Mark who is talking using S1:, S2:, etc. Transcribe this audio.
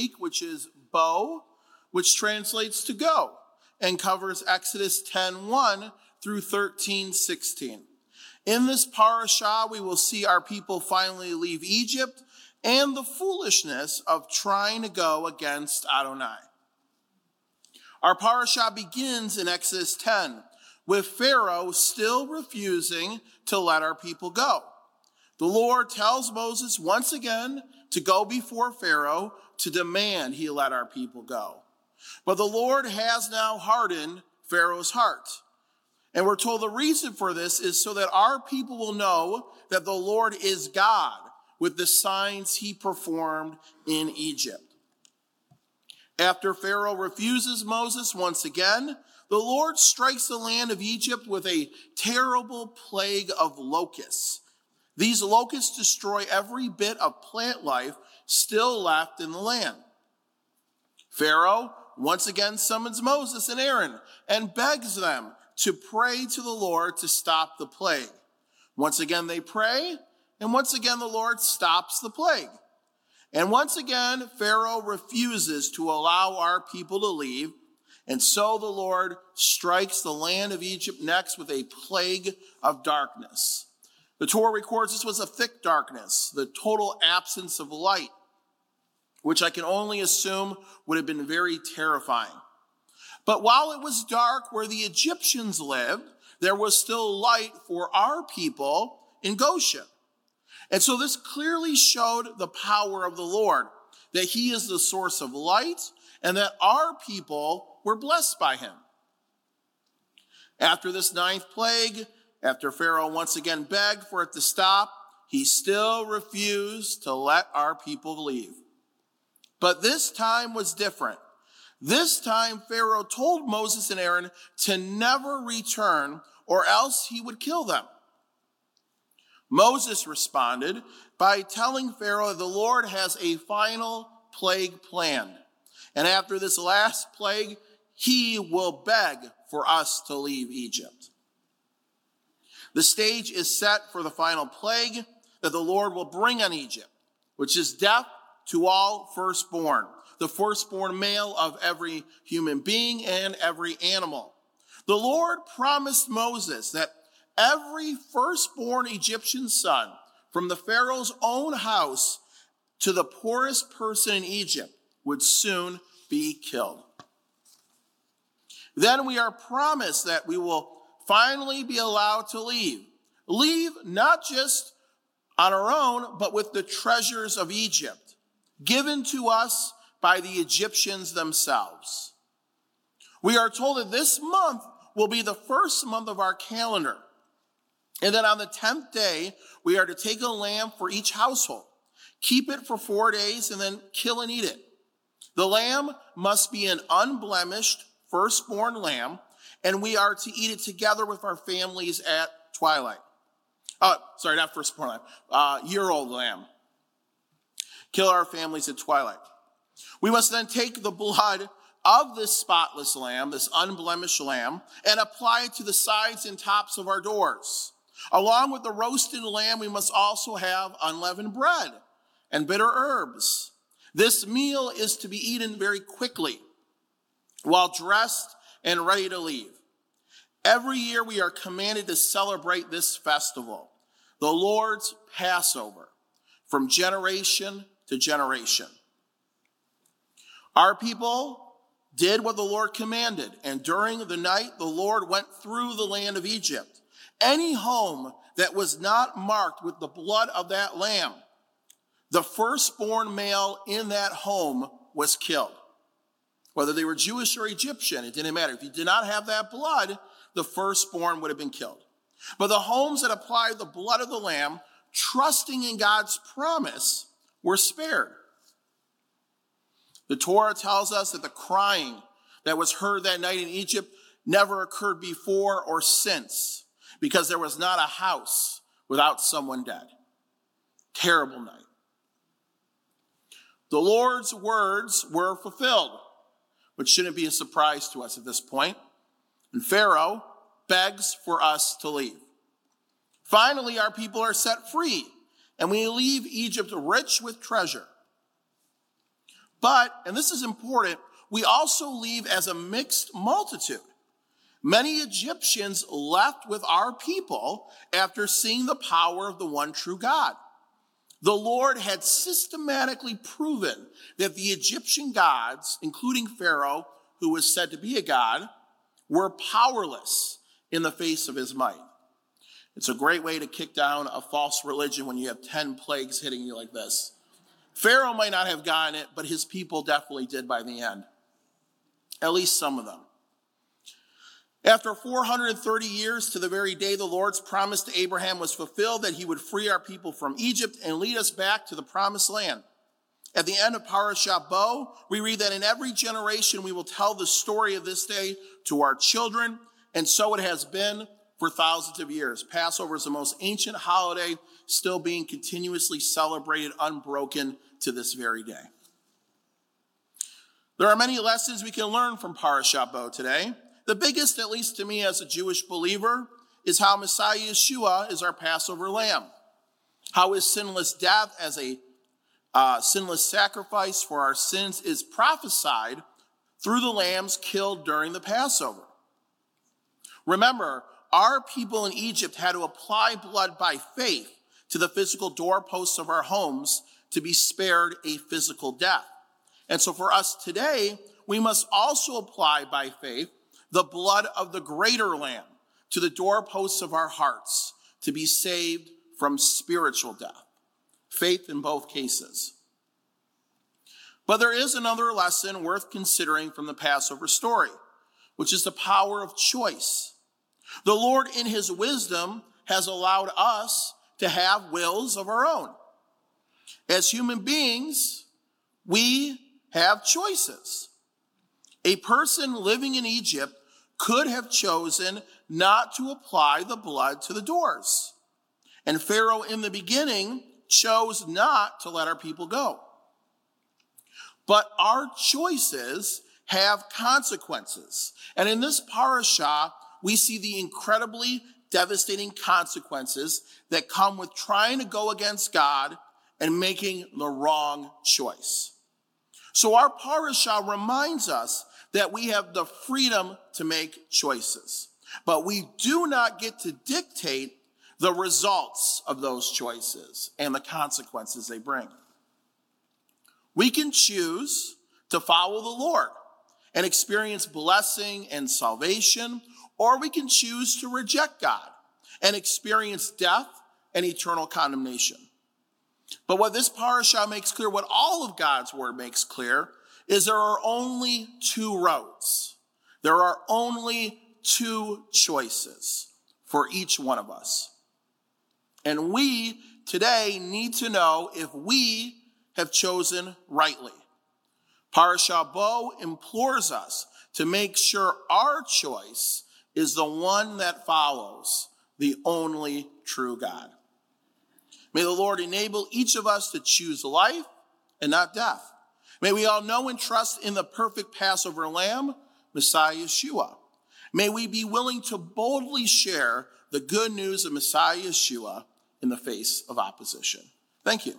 S1: week, which is Bo, which translates to go and covers Exodus 10:1 through 13:16. In this parasha, we will see our people finally leave Egypt and the foolishness of trying to go against Adonai. Our parasha begins in Exodus 10 with Pharaoh still refusing to let our people go. The Lord tells Moses once again to go before Pharaoh to demand he let our people go. But the Lord has now hardened Pharaoh's heart. And we're told the reason for this is so that our people will know that the Lord is God with the signs he performed in Egypt. After Pharaoh refuses Moses once again, the Lord strikes the land of Egypt with a terrible plague of locusts. These locusts destroy every bit of plant life still left in the land. Pharaoh once again summons Moses and Aaron and begs them to pray to the Lord to stop the plague. Once again, they pray, and once again, the Lord stops the plague. And once again, Pharaoh refuses to allow our people to leave. And so the Lord strikes the land of Egypt next with a plague of darkness. The Torah records this was a thick darkness, the total absence of light, which I can only assume would have been very terrifying. But while it was dark where the Egyptians lived, there was still light for our people in Goshen. And so this clearly showed the power of the Lord, that he is the source of light and that our people were blessed by him. After this ninth plague, after Pharaoh once again begged for it to stop, he still refused to let our people leave. But this time was different. This time, Pharaoh told Moses and Aaron to never return, or else he would kill them. Moses responded by telling Pharaoh the Lord has a final plague planned. And after this last plague, he will beg for us to leave Egypt. The stage is set for the final plague that the Lord will bring on Egypt, which is death to all firstborn the firstborn male of every human being and every animal. The Lord promised Moses that every firstborn Egyptian son from the Pharaoh's own house to the poorest person in Egypt would soon be killed. Then we are promised that we will finally be allowed to leave. Leave not just on our own, but with the treasures of Egypt, given to us by the Egyptians themselves. We are told that this month will be the first month of our calendar. And that on the 10th day, we are to take a lamb for each household, keep it for four days, and then kill and eat it. The lamb must be an unblemished firstborn lamb, and we are to eat it together with our families at twilight. Oh, sorry, not firstborn lamb, uh, year old lamb. Kill our families at twilight. We must then take the blood of this spotless lamb, this unblemished lamb, and apply it to the sides and tops of our doors. Along with the roasted lamb, we must also have unleavened bread and bitter herbs. This meal is to be eaten very quickly while dressed and ready to leave. Every year we are commanded to celebrate this festival, the Lord's Passover, from generation to generation. Our people did what the Lord commanded, and during the night the Lord went through the land of Egypt. Any home that was not marked with the blood of that lamb, the firstborn male in that home was killed. Whether they were Jewish or Egyptian, it didn't matter. If you did not have that blood, the firstborn would have been killed. But the homes that applied the blood of the lamb, trusting in God's promise, were spared. The Torah tells us that the crying that was heard that night in Egypt never occurred before or since because there was not a house without someone dead. Terrible night. The Lord's words were fulfilled, which shouldn't be a surprise to us at this point. And Pharaoh begs for us to leave. Finally, our people are set free, and we leave Egypt rich with treasure. But, and this is important, we also leave as a mixed multitude. Many Egyptians left with our people after seeing the power of the one true God. The Lord had systematically proven that the Egyptian gods, including Pharaoh, who was said to be a god, were powerless in the face of his might. It's a great way to kick down a false religion when you have 10 plagues hitting you like this. Pharaoh might not have gotten it, but his people definitely did by the end. At least some of them. After 430 years to the very day the Lord's promise to Abraham was fulfilled that he would free our people from Egypt and lead us back to the promised land. At the end of Parashat Bo, we read that in every generation we will tell the story of this day to our children, and so it has been for thousands of years. Passover is the most ancient holiday still being continuously celebrated unbroken to this very day. There are many lessons we can learn from Parashat Bo today. The biggest, at least to me as a Jewish believer, is how Messiah Yeshua is our Passover lamb. How his sinless death as a uh, sinless sacrifice for our sins is prophesied through the lambs killed during the Passover. Remember, our people in Egypt had to apply blood by faith to the physical doorposts of our homes to be spared a physical death. And so for us today, we must also apply by faith the blood of the greater lamb to the doorposts of our hearts to be saved from spiritual death. Faith in both cases. But there is another lesson worth considering from the Passover story, which is the power of choice. The Lord, in his wisdom, has allowed us to have wills of our own. As human beings, we have choices. A person living in Egypt could have chosen not to apply the blood to the doors. And Pharaoh in the beginning chose not to let our people go. But our choices have consequences. And in this parasha, we see the incredibly devastating consequences that come with trying to go against God and making the wrong choice. So our parasha reminds us that we have the freedom to make choices, but we do not get to dictate the results of those choices and the consequences they bring. We can choose to follow the Lord and experience blessing and salvation, or we can choose to reject God and experience death and eternal condemnation. But what this parasha makes clear, what all of God's word makes clear, is there are only two roads. There are only two choices for each one of us. And we today need to know if we have chosen rightly. Parashat Bo implores us to make sure our choice is the one that follows the only true God. May the Lord enable each of us to choose life and not death. May we all know and trust in the perfect Passover lamb, Messiah Yeshua. May we be willing to boldly share the good news of Messiah Yeshua in the face of opposition. Thank you.